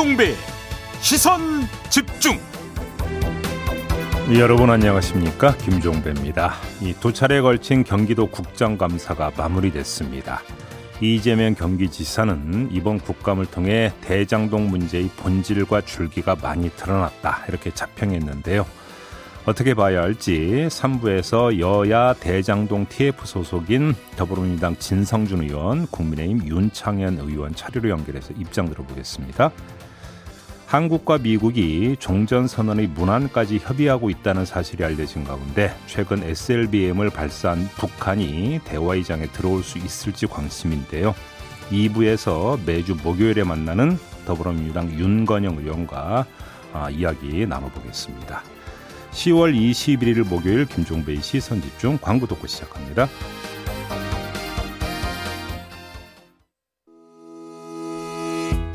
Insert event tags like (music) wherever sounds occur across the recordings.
김종배 시선 집중 여러분 안녕하십니까 김종배입니다. 이 두 차례에 걸친 경기도 국정감사가 마무리됐습니다. 이재명 경기지사는 이번 국감을 통해 대장동 문제의 본질과 줄기가 많이 드러났다 이렇게 자평했는데요. 어떻게 봐야 할지 3부에서 여야 대장동 TF 소속인 더불어민주당 진성준 의원, 국민의힘 윤창현 의원 차례로 연결해서 입장 들어보겠습니다. 한국과 미국이 종전선언의 문안까지 협의하고 있다는 사실이 알려진 가운데 최근 SLBM을 발사한 북한이 대화의장에 들어올 수 있을지 관심인데요. 2부에서 매주 목요일에 만나는 더불어민주당 윤건영 의원과 아, 이야기 나눠보겠습니다. 10월 21일 목요일 김종배의 시선집중 광고 듣고 시작합니다.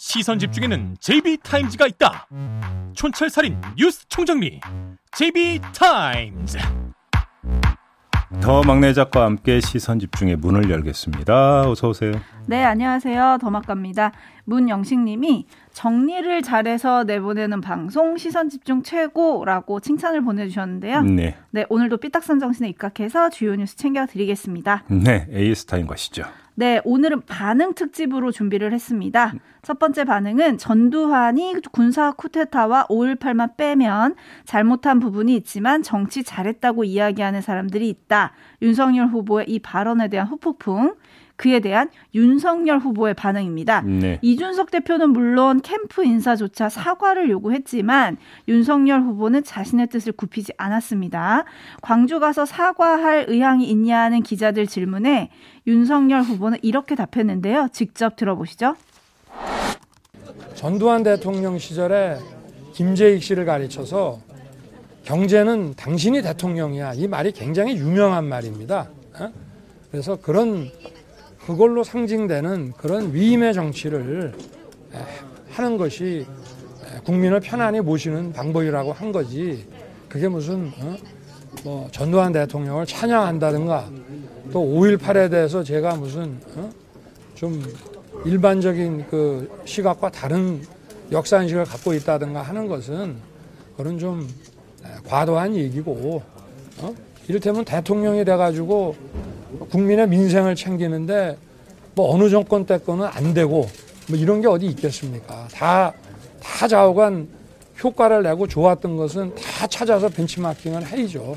시선 집중에는 JB타임즈가 있다 촌철살인 뉴스 총정리 JB타임즈 더 막내 작가와 함께 시선 집중의 문을 열겠습니다. 어서 오세요. 네, 안녕하세요. 더막갑니다. 문영식님이 정리를 잘해서 내보내는 방송 시선 집중 최고라고 칭찬을 보내주셨는데요. 네. 네, 오늘도 삐딱선 정신에 입각해서 주요 뉴스 챙겨드리겠습니다. 네, JB타임즈 가시죠. 네, 오늘은 반응 특집으로 준비를 했습니다. 첫 번째 반응은 전두환이 군사 쿠데타와 5.18만 빼면 잘못한 부분이 있지만 정치 잘했다고 이야기하는 사람들이 있다. 윤석열 후보의 이 발언에 대한 후폭풍. 그에 대한 윤석열 후보의 반응입니다. 네. 이준석 대표는 물론 캠프 인사조차 사과를 요구했지만 윤석열 후보는 자신의 뜻을 굽히지 않았습니다. 광주 가서 사과할 의향이 있냐는 기자들 질문에 윤석열 후보는 이렇게 답했는데요. 직접 들어보시죠. 전두환 대통령 시절에 김재익 씨를 가르쳐서 경제는 당신이 대통령이야. 이 말이 굉장히 유명한 말입니다. 어? 그래서 그런 그걸로 상징되는 그런 위임의 정치를 하는 것이 국민을 편안히 모시는 방법이라고 한 거지. 그게 무슨 어? 뭐 전두환 대통령을 찬양한다든가 또 5.18에 대해서 제가 무슨 어? 좀 일반적인 그 시각과 다른 역사 인식을 갖고 있다든가 하는 것은 그런 좀 과도한 얘기고 어? 이를테면 대통령이 돼가지고 국민의 민생을 챙기는데 뭐 어느 정권 때 거는 안 되고 뭐 이런 게 어디 있겠습니까? 다, 다 좌우간 효과를 내고 좋았던 것은 다 찾아서 벤치마킹을 해야죠.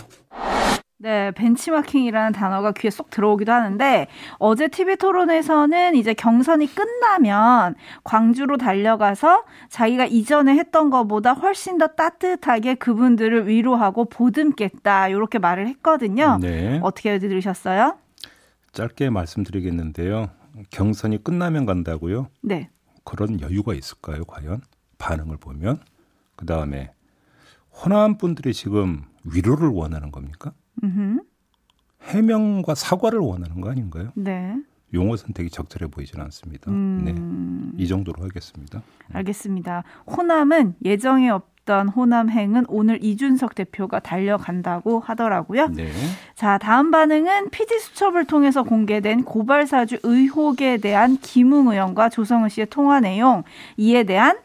네, 벤치마킹이라는 단어가 귀에 쏙 들어오기도 하는데 어제 TV 토론에서는 이제 경선이 끝나면 광주로 달려가서 자기가 이전에 했던 것보다 훨씬 더 따뜻하게 그분들을 위로하고 보듬겠다 이렇게 말을 했거든요. 네. 어떻게 들으셨어요? 짧게 말씀드리겠는데요. 경선이 끝나면 간다고요? 네. 그런 여유가 있을까요, 과연? 반응을 보면. 그 다음에, 호남 분들이 지금 위로를 원하는 겁니까? 음흠. 해명과 사과를 원하는 거 아닌가요? 네. 용어 선택이 적절해 보이지는 않습니다. 음. 네. 이 정도로 하겠습니다. 알겠습니다. 호남은 예정에 없 던 호남행은 오늘 이준석 대표가 달려간다고 하더라고요. 네. 자, 다음 반응은 PD 수첩을 통해서 공개된 고발 사주 의혹에 대한 김웅 의원과 조성은 씨의 통화 내용 이에 대한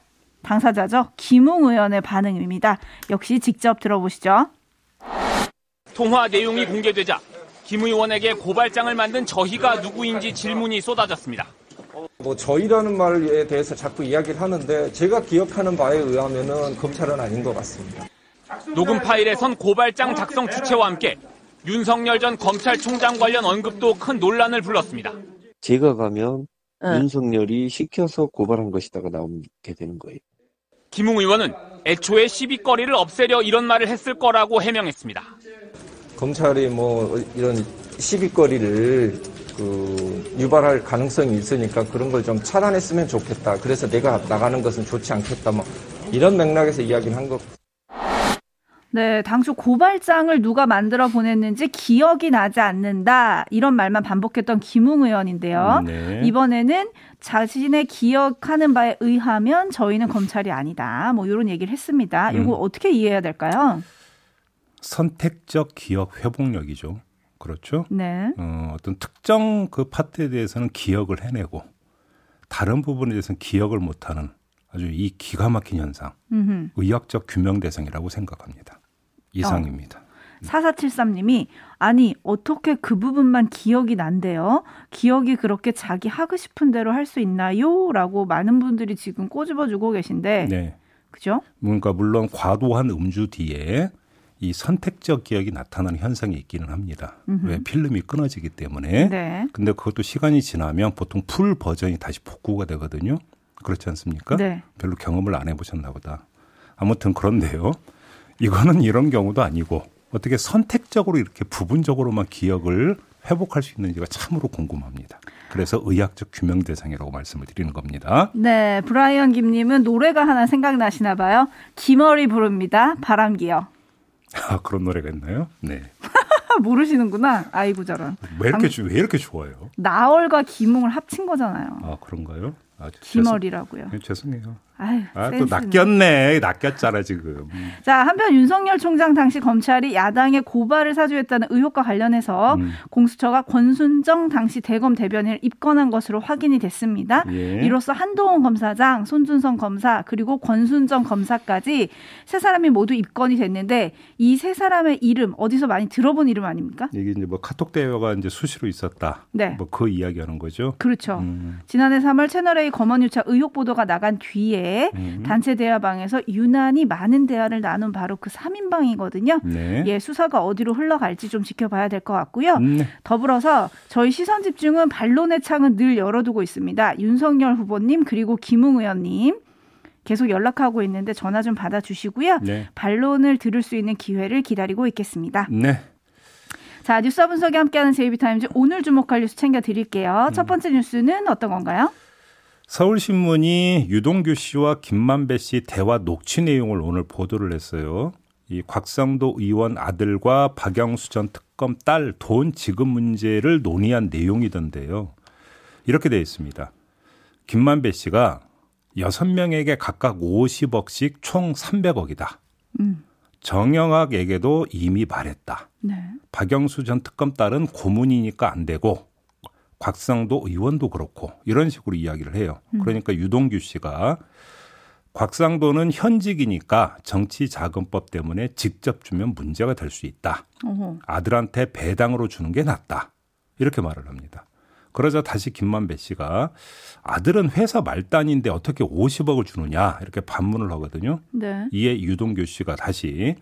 당사자죠. 김웅 의원의 반응입니다. 역시 직접 들어보시죠. 통화 내용이 공개되자 김 의원에게 고발장을 만든 저희가 누구인지 질문이 쏟아졌습니다. 뭐 저희라는 말에 대해서 자꾸 이야기를 하는데 제가 기억하는 바에 의하면은 검찰은 아닌 것 같습니다. 녹음 파일에선 고발장 작성 주체와 함께 윤석열 전 검찰총장 관련 언급도 큰 논란을 불렀습니다. 제가 가면 윤석열이 시켜서 고발한 것이다가 나오게 되는 거예요. 김웅 의원은 애초에 시비거리를 없애려 이런 말을 했을 거라고 해명했습니다. 검찰이 뭐 이런 시비거리를 그 유발할 가능성이 있으니까 그런 걸 좀 차단했으면 좋겠다. 그래서 내가 나가는 것은 좋지 않겠다. 뭐 이런 맥락에서 이야기를 한 것. 네, 당초 고발장을 누가 만들어 보냈는지 기억이 나지 않는다. 이런 말만 반복했던 김웅 의원인데요. 네. 이번에는 자신의 기억하는 바에 의하면 저희는 검찰이 아니다. 뭐 이런 얘기를 했습니다. 이거 음. 어떻게 이해해야 될까요? 선택적 기억 회복력이죠. 그렇죠? 네. 어, 어떤 특정 그 파트에 대해서는 기억을 해내고 다른 부분에 대해서는 기억을 못하는 아주 이 기가 막힌 현상, 음흠. 의학적 규명 대상이라고 생각합니다. 이상입니다. 4473님이 아니 어떻게 그 부분만 기억이 난대요? 기억이 그렇게 자기 하고 싶은 대로 할 수 있나요? 라고 많은 분들이 지금 꼬집어주고 계신데 네. 그죠? 그러니까 물론 과도한 음주 뒤에 이 선택적 기억이 나타나는 현상이 있기는 합니다. 음흠. 왜 필름이 끊어지기 때문에. 네. 근데 그것도 시간이 지나면 보통 풀 버전이 다시 복구가 되거든요. 그렇지 않습니까? 네. 별로 경험을 안 해보셨나 보다. 아무튼 그런데요. 이거는 이런 경우도 아니고 어떻게 선택적으로 이렇게 부분적으로만 기억을 회복할 수 있는지가 참으로 궁금합니다. 그래서 의학적 규명 대상이라고 말씀을 드리는 겁니다. 네, 브라이언 김님은 노래가 하나 생각나시나 봐요. 김어리 부릅니다. 바람기요. (laughs) 아, 그런 노래가 있나요? 네. (laughs) 모르시는구나. 아이고 저런. 왜 이렇게, 주- 왜 이렇게 좋아요? 나얼과 김웅을 합친 거잖아요. 아, 그런가요? 아, 김어리라고요. 죄송, 죄송해요. 아유, 아, 또. 낚였네. 낚였잖아, 지금. 자, 한편 윤석열 총장 당시 검찰이 야당의 고발을 사주했다는 의혹과 관련해서 음. 공수처가 권순정 당시 대검 대변인을 입건한 것으로 확인이 됐습니다. 예. 이로써 한동훈 검사장, 손준성 검사, 그리고 권순정 검사까지 세 사람이 모두 입건이 됐는데 이 세 사람의 이름 어디서 많이 들어본 이름 아닙니까? 이게 이제 뭐 카톡 대화가 이제 수시로 있었다. 네. 뭐 그 이야기 하는 거죠. 그렇죠. 음, 지난해 3월 채널A 검언유착 의혹 보도가 나간 뒤에 음. 단체 대화방에서 유난히 많은 대화를 나눈 바로 그 3인방이거든요. 네. 예, 수사가 어디로 흘러갈지 좀 지켜봐야 될 것 같고요. 음, 네. 더불어서 저희 시선 집중은 반론의 창은 늘 열어두고 있습니다. 윤석열 후보님 그리고 김웅 의원님 계속 연락하고 있는데 전화 좀 받아주시고요. 네. 반론을 들을 수 있는 기회를 기다리고 있겠습니다. 네. 자, 뉴스 분석이 함께하는 제이비타임즈 오늘 주목할 뉴스 챙겨드릴게요. 첫 번째 뉴스는 어떤 건가요? 서울신문이 유동규 씨와 김만배 씨 대화 녹취 내용을 오늘 보도를 했어요. 이 곽상도 의원 아들과 박영수 전 특검 딸 돈 지급 문제를 논의한 내용이던데요. 이렇게 되어 있습니다. 김만배 씨가 여섯 명에게 각각 50억씩 총 300억이다. 음. 정영학에게도 이미 말했다. 네. 박영수 전 특검 딸은 고문이니까 안 되고 곽상도 의원도 그렇고 이런 식으로 이야기를 해요. 그러니까 유동규 씨가 곽상도는 현직이니까 정치자금법 때문에 직접 주면 문제가 될 수 있다. 어허. 아들한테 배당으로 주는 게 낫다. 이렇게 말을 합니다. 그러자 다시 김만배 씨가 아들은 회사 말단인데 어떻게 50억을 주느냐 이렇게 반문을 하거든요. 네. 이에 유동규 씨가 다시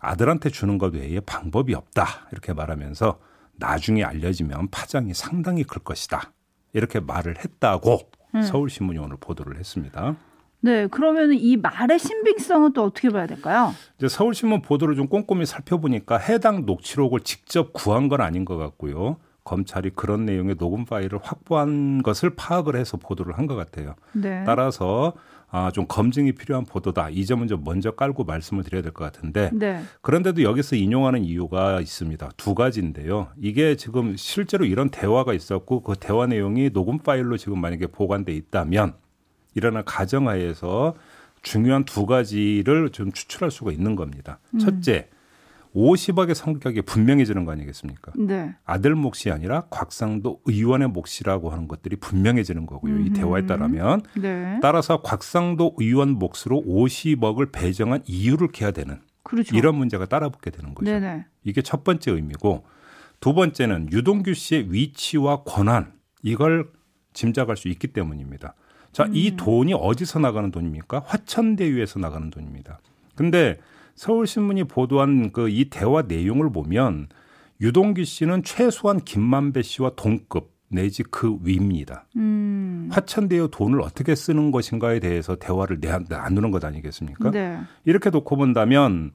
아들한테 주는 것 외에 방법이 없다 이렇게 말하면서 나중에 알려지면 파장이 상당히 클 것이다 이렇게 말을 했다고 서울신문이 오늘 보도를 했습니다. 네, 그러면 이 말의 신빙성은 또 어떻게 봐야 될까요? 이제 서울신문 보도를 좀 꼼꼼히 살펴보니까 해당 녹취록을 직접 구한 건 아닌 것 같고요. 검찰이 그런 내용의 녹음 파일을 확보한 것을 파악을 해서 보도를 한 것 같아요. 네. 따라서 아, 좀 검증이 필요한 보도다. 이 점은 좀 먼저 깔고 말씀을 드려야 될 것 같은데 네. 그런데도 여기서 인용하는 이유가 있습니다. 두 가지인데요. 이게 지금 실제로 이런 대화가 있었고 그 대화 내용이 녹음 파일로 지금 만약에 보관돼 있다면 이러한 가정하에서 중요한 두 가지를 좀 추출할 수가 있는 겁니다. 첫째, 50억의 성격이 분명해지는 거 아니겠습니까? 네. 아들 몫이 아니라 곽상도 의원의 몫이라고 하는 것들이 분명해지는 거고요. 이 음흠. 대화에 따르면 네. 따라서 곽상도 의원 몫으로 50억을 배정한 이유를 캐야 되는 그렇죠. 이런 문제가 따라붙게 되는 거죠. 네네. 이게 첫 번째 의미고 두 번째는 유동규 씨의 위치와 권한 이걸 짐작할 수 있기 때문입니다. 자, 이 돈이 어디서 나가는 돈입니까? 화천대유에서 나가는 돈입니다. 근데 서울신문이 보도한 그 이 대화 내용을 보면 유동규 씨는 최소한 김만배 씨와 동급 내지 그 위입니다. 음. 화천대유 돈을 어떻게 쓰는 것인가에 대해서 대화를 내- 나누는 것 아니겠습니까? 네. 이렇게 놓고 본다면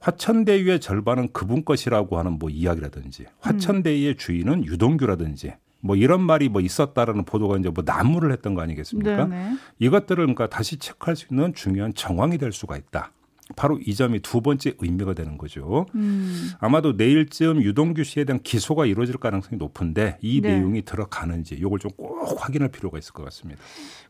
화천대유의 절반은 그분 것이라고 하는 뭐 이야기라든지 화천대유의 주인은 유동규라든지 뭐 이런 말이 뭐 있었다라는 보도가 이제 뭐 난무를 했던 거 아니겠습니까? 네네. 이것들을 그러니까 다시 체크할 수 있는 중요한 정황이 될 수가 있다. 바로 이 점이 두 번째 의미가 되는 거죠. 음. 아마도 내일쯤 유동규 씨에 대한 기소가 이루어질 가능성이 높은데 이 네. 내용이 들어가는지 이걸 좀 꼭 확인할 필요가 있을 것 같습니다.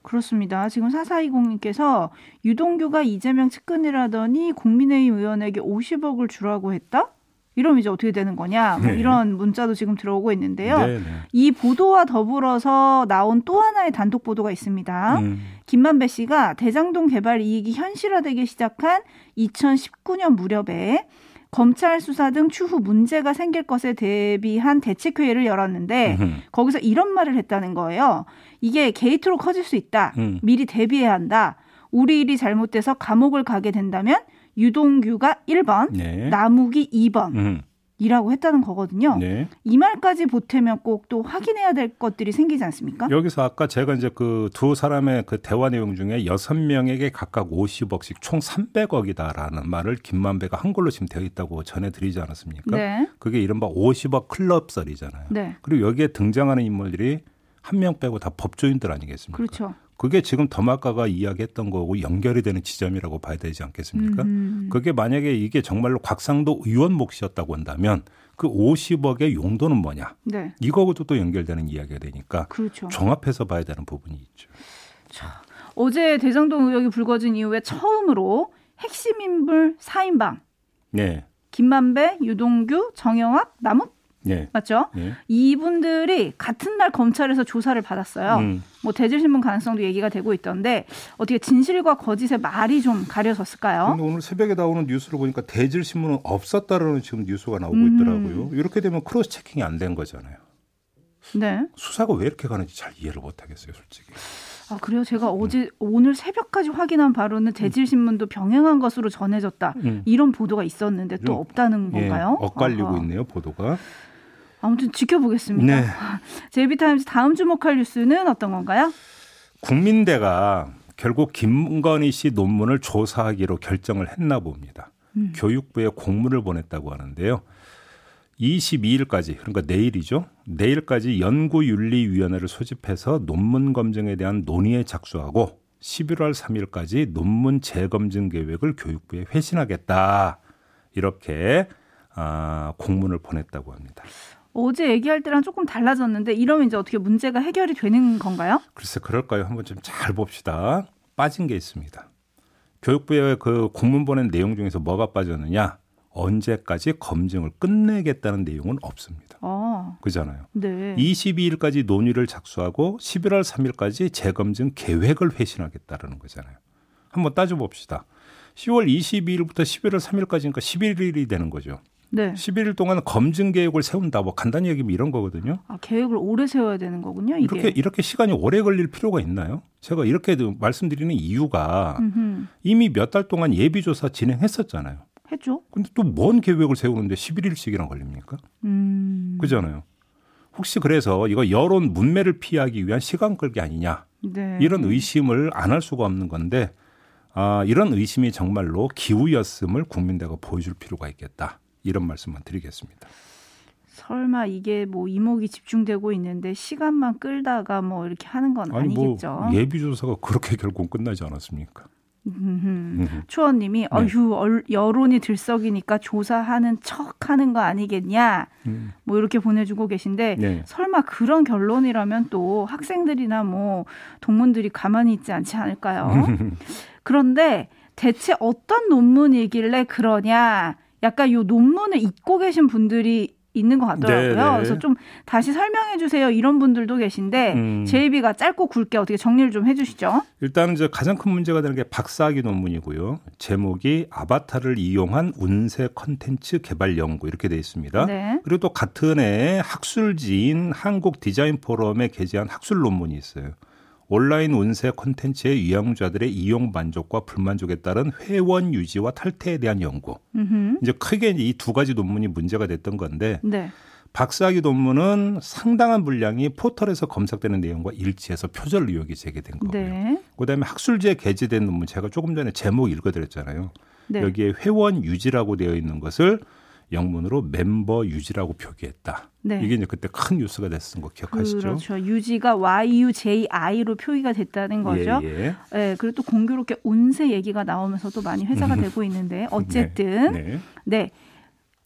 그렇습니다. 지금 4420님께서 유동규가 이재명 측근이라더니 국민의힘 의원에게 50억을 주라고 했다? 이러면 이제 어떻게 되는 거냐? 뭐 네. 이런 문자도 지금 들어오고 있는데요. 네, 네. 이 보도와 더불어서 나온 또 하나의 단독 보도가 있습니다. 음, 김만배 씨가 대장동 개발 이익이 현실화되기 시작한 2019년 무렵에 검찰 수사 등 추후 문제가 생길 것에 대비한 대책회의를 열었는데 음흠. 거기서 이런 말을 했다는 거예요. 이게 게이트로 커질 수 있다. 음. 미리 대비해야 한다. 우리 일이 잘못돼서 감옥을 가게 된다면 유동규가 1번, 네. 남욱이 2번 음, 이라고 했다는 거거든요. 네. 이 말까지 보태면 꼭 또 확인해야 될 것들이 생기지 않습니까? 여기서 아까 제가 이제 그 두 사람의 그 대화 내용 중에 여섯 명에게 각각 50억씩 총 300억이다라는 말을 김만배가 한글로 지금 되어 있다고 전해드리지 않았습니까? 네. 그게 이른바 50억 클럽설이잖아요. 네. 그리고 여기에 등장하는 인물들이 한 명 빼고 다 법조인들 아니겠습니까? 그렇죠. 그게 지금 더마카가 이야기했던 거고 연결이 되는 지점이라고 봐야 되지 않겠습니까? 음. 그게 만약에 이게 정말로 곽상도 의원 몫이었다고 한다면 그 50억의 용도는 뭐냐? 네. 이거하고도 또 연결되는 이야기가 되니까 그렇죠. 종합해서 봐야 되는 부분이 있죠. 어제 대장동 의혹이 불거진 이후에 처음으로 핵심 인물 4인방 네, 김만배, 유동규, 정영학, 남욱 네, 맞죠? 네. 이분들이 같은 날 검찰에서 조사를 받았어요. 음. 뭐 대질신문 가능성도 얘기가 되고 있던데 어떻게 진실과 거짓의 말이 좀 가려졌을까요? 오늘 새벽에 나오는 뉴스를 보니까 대질 신문은 없었다라는 지금 뉴스가 나오고 음. 있더라고요. 이렇게 되면 cross checking이 안 된 거잖아요. 네. 수사가 왜 이렇게 가는지 잘 이해를 못 하겠어요, 솔직히. 아 그래요? 제가 어제 오늘 새벽까지 확인한 바로는 대질신문도 병행한 것으로 전해졌다. 음. 이런 보도가 있었는데 또 좀, 없다는 건가요? 예, 엇갈리고 아하. 있네요, 보도가. 아무튼 지켜보겠습니다. 네. (laughs) JB타임즈 다음 주목할 뉴스는 어떤 건가요? 국민대가 결국 김건희 씨 논문을 조사하기로 결정을 했나 봅니다. 음. 교육부에 공문을 보냈다고 하는데요. 22일까지 그러니까 내일이죠. 내일까지 연구윤리위원회를 소집해서 논문 검증에 대한 논의에 착수하고 11월 3일까지 논문 재검증 계획을 교육부에 회신하겠다. 이렇게 아, 공문을 보냈다고 합니다. 어제 얘기할 때랑 조금 달라졌는데 이러면 이제 어떻게 문제가 해결이 되는 건가요? 글쎄 그럴까요? 한번 좀 잘 봅시다. 빠진 게 있습니다. 교육부에 그 공문 보낸 내용 중에서 뭐가 빠졌느냐? 언제까지 검증을 끝내겠다는 내용은 없습니다. 어, 그잖아요. 네. 22일까지 논의를 작수하고 11월 3일까지 재검증 계획을 회신하겠다는 거잖아요. 한번 따져 봅시다. 10월 22일부터 11월 3일까지니까 11일이 되는 거죠. 네. 11일 동안 검증 계획을 세운다. 뭐 간단히 얘기하면 이런 거거든요. 아, 계획을 오래 세워야 되는 거군요, 이게. 이렇게 이렇게 시간이 오래 걸릴 필요가 있나요? 제가 이렇게 말씀드리는 이유가 음흠. 이미 몇 달 동안 예비 조사 진행했었잖아요. 했죠. 근데 또 뭔 계획을 세우는데 11일씩이나 걸립니까? 음. 그잖아요. 혹시 그래서 이거 여론 문매를 피하기 위한 시간 끌기 아니냐 네. 이런 의심을 안 할 수가 없는 건데 아, 이런 의심이 정말로 기우였음을 국민대가 보여줄 필요가 있겠다 이런 말씀만 드리겠습니다. 설마 이게 뭐 이목이 집중되고 있는데 시간만 끌다가 뭐 이렇게 하는 건 아니 뭐 아니겠죠. 예비 조사가 그렇게 결국 끝나지 않았습니까? 추원님이 네. 어휴 얼- 여론이 들썩이니까 조사하는 척하는 거 아니겠냐 음. 뭐 이렇게 보내주고 계신데 네. 설마 그런 결론이라면 또 학생들이나 뭐 동문들이 가만히 있지 않지 않을까요? (laughs) 그런데 대체 어떤 논문이길래 그러냐? 약간 요 논문을 읽고 계신 분들이 있는 것 같더라고요. 네, 네. 그래서 좀 다시 설명해 주세요. 이런 분들도 계신데 음. 제이비가 짧고 굵게 어떻게 정리를 좀 해주시죠. 일단은 이제 가장 큰 문제가 되는 게 박사학위 논문이고요. 제목이 아바타를 이용한 운세 컨텐츠 개발 연구 이렇게 돼 있습니다. 네. 그리고 또 같은 해 학술지인 한국 디자인 포럼에 게재한 학술 논문이 있어요. 온라인 운세 콘텐츠의 이용자들의 이용 만족과 불만족에 따른 회원 유지와 탈퇴에 대한 연구. 음흠. 이제 크게 이 두 가지 논문이 문제가 됐던 건데 네. 박사학위 논문은 상당한 분량이 포털에서 검색되는 내용과 일치해서 표절 의혹이 제기된 거고요. 네. 그다음에 학술지에 게재된 논문 제가 조금 전에 제목 읽어드렸잖아요. 네. 여기에 회원 유지라고 되어 있는 것을 영문으로 멤버 유지라고 표기했다. 네. 이게 이제 그때 큰 뉴스가 됐던 거 기억하시죠? 그렇죠. 유지가 YUJI로 표기가 됐다는 거죠. 예, 예. 네, 그리고 또 공교롭게 온세 얘기가 나오면서도 많이 회자가 되고 있는데 (laughs) 어쨌든 네, 네. 네.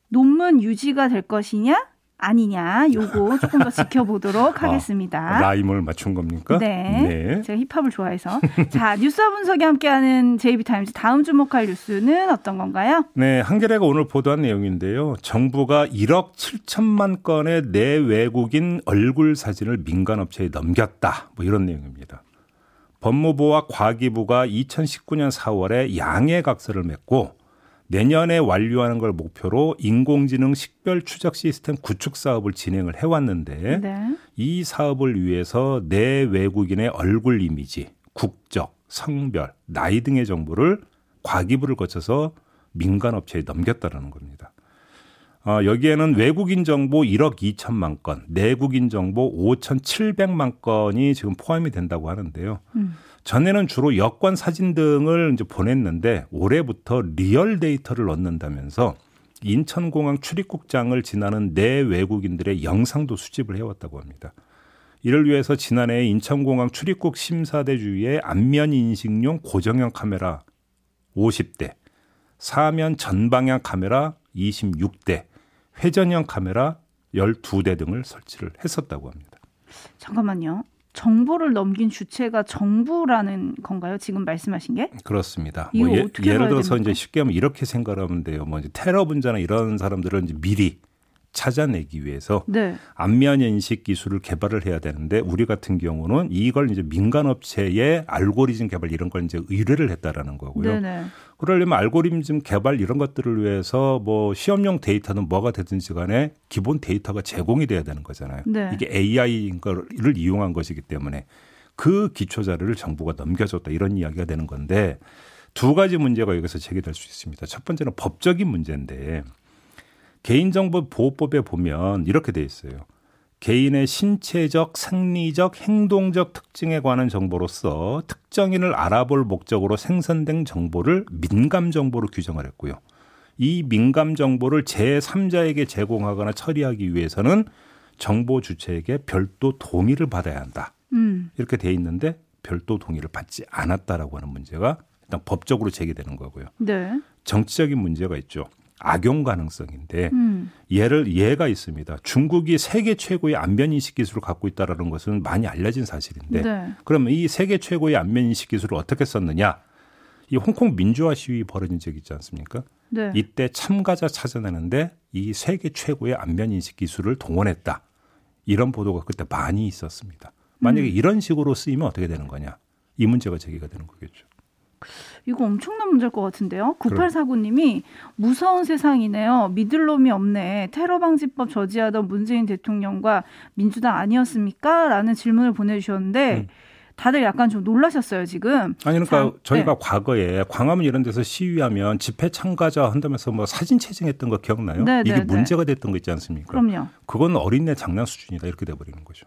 논문 유지가 될 것이냐 아니냐 요거 조금 더 지켜보도록 (laughs) 하겠습니다. 아, 라임을 맞춘 겁니까? 네. 제가 힙합을 좋아해서. (laughs) 자, 뉴스와 분석이 함께하는 JB타임즈 다음 주목할 뉴스는 어떤 건가요? 네, 한겨레가 오늘 보도한 내용인데요. 정부가 1억 7천만 건의 내 외국인 얼굴 사진을 민간업체에 넘겼다. 뭐 이런 내용입니다. 법무부와 과기부가 2019년 4월에 양해각서를 맺고 내년에 완료하는 걸 목표로 인공지능 식별 추적 시스템 구축 사업을 진행을 해왔는데 네. 이 사업을 위해서 내 외국인의 얼굴 이미지, 국적, 성별, 나이 등의 정보를 과기부를 거쳐서 민간 업체에 넘겼다라는 겁니다. 어, 여기에는 외국인 정보 1억 2천만 건, 내국인 정보 5,700만 건이 지금 포함이 된다고 하는데요. 음. 전에는 주로 여권 사진 등을 이제 보냈는데 올해부터 real 데이터를 넣는다면서 인천공항 출입국장을 지나는 내 외국인들의 영상도 수집을 해왔다고 합니다. 이를 위해서 지난해 인천공항 출입국 심사대 주위에 안면 인식용 고정형 카메라 50대, 사면 전방향 카메라 26대, 회전형 카메라 12대 등을 설치를 했었다고 합니다. 잠깐만요. 정보를 넘긴 주체가 정부라는 건가요? 지금 말씀하신 게? 그렇습니다. 뭐 예, 봐야 들어서? 이제 쉽게 하면 이렇게 생각하면 돼요. 뭐 이제 테러 분자나 이런 사람들은 이제 미리 찾아내기 위해서 네. 안면 인식 기술을 개발을 해야 되는데 우리 같은 경우는 이걸 이제 민간 업체의 알고리즘 개발 이런 걸 이제 의뢰를 했다라는 거고요. 네네. 그러려면 알고리즘 개발 이런 것들을 위해서 뭐 시험용 데이터는 뭐가 되든지 간에 기본 데이터가 제공이 돼야 되는 거잖아요. 네. 이게 AI인 거를 이용한 것이기 때문에 그 기초 자료를 정부가 넘겨줬다 이런 이야기가 되는 건데 두 가지 문제가 여기서 제기될 수 있습니다. 첫 번째는 법적인 문제인데 개인정보 보호법에 보면 이렇게 돼 있어요. 개인의 신체적, 생리적, 행동적 특징에 관한 정보로서 특정인을 알아볼 목적으로 생산된 정보를 민감 정보로 규정을 했고요. 이 민감 정보를 제3자에게 제공하거나 처리하기 위해서는 정보 주체에게 별도 동의를 받아야 한다. 음. 이렇게 돼 있는데 별도 동의를 받지 않았다라고 하는 문제가 일단 법적으로 제기되는 거고요. 네. 정치적인 문제가 있죠. 악용 가능성인데 음. 예를 예가 있습니다. 중국이 세계 최고의 안면 인식 기술을 갖고 있다라는 것은 많이 알려진 사실인데 네. 그러면 이 세계 최고의 안면 인식 기술을 어떻게 썼느냐? 이 홍콩 민주화 시위 벌어진 적이 있지 않습니까? 네. 이때 참가자 찾아내는데 이 세계 최고의 안면 인식 기술을 동원했다. 이런 보도가 그때 많이 있었습니다. 만약에 음. 이런 식으로 쓰이면 어떻게 되는 거냐? 이 문제가 제기가 되는 거겠죠. 이거 엄청난 문제일 것 같은데요. 9849님이 무서운 세상이네요. 믿을 놈이 없네. 테러 방지법 저지하던 문재인 대통령과 민주당 아니었습니까? 라는 질문을 보내주셨는데 음. 다들 약간 좀 놀라셨어요, 지금. 아니 그러니까 참, 저희가 네. 과거에 광화문 이런 데서 시위하면 집회 참가자 한다면서 뭐 사진 채증했던 거 기억나요? 네, 이게 네, 네. 문제가 됐던 거 있지 않습니까? 그럼요. 그건 어린애 장난 수준이다 이렇게 돼 버리는 거죠.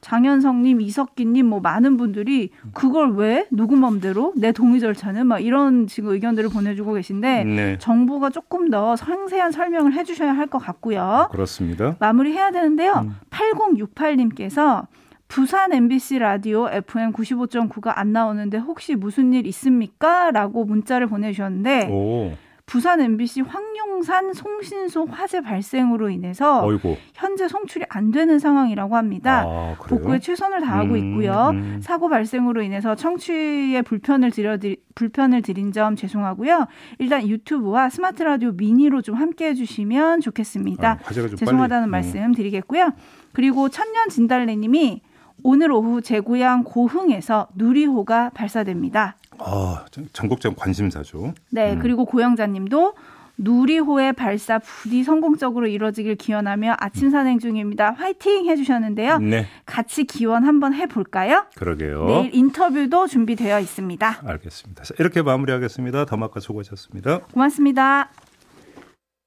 장현성님, 이석기님, 뭐 많은 분들이 그걸 왜 누구 맘대로 내 동의 절차는 막 이런 지금 의견들을 보내주고 계신데 네. 정부가 조금 더 상세한 설명을 해주셔야 할 것 같고요. 그렇습니다. 마무리해야 되는데요. 음. 8068님께서 부산 MBC 라디오 FM 95.9가 안 나오는데 혹시 무슨 일 있습니까? 라고 문자를 보내주셨는데 오, 부산 MBC 황룡산 송신소 화재 발생으로 인해서 어이고. 현재 송출이 안 되는 상황이라고 합니다. 아? 복구에 최선을 다하고 음, 있고요. 음. 사고 발생으로 인해서 청취에 불편을 드려 불편을 드린 점 죄송하고요. 일단 유튜브와 스마트 라디오 미니로 좀 함께 해주시면 좋겠습니다. 아, 죄송하다는 빨리, 음. 말씀 드리겠고요. 그리고 천년 진달래님이 오늘 오후 제 고향 고흥에서 누리호가 발사됩니다. 아, 전- 전국적 관심사죠. 네, 음. 그리고 고영자님도 누리호의 발사 부디 성공적으로 이루어지길 기원하며 아침 산행 중입니다. 화이팅 해주셨는데요. 네, 같이 기원 한번 해볼까요? 그러게요. 내일 인터뷰도 준비되어 있습니다. 알겠습니다. 자, 이렇게 마무리하겠습니다. 더마카 수고하셨습니다. 고맙습니다.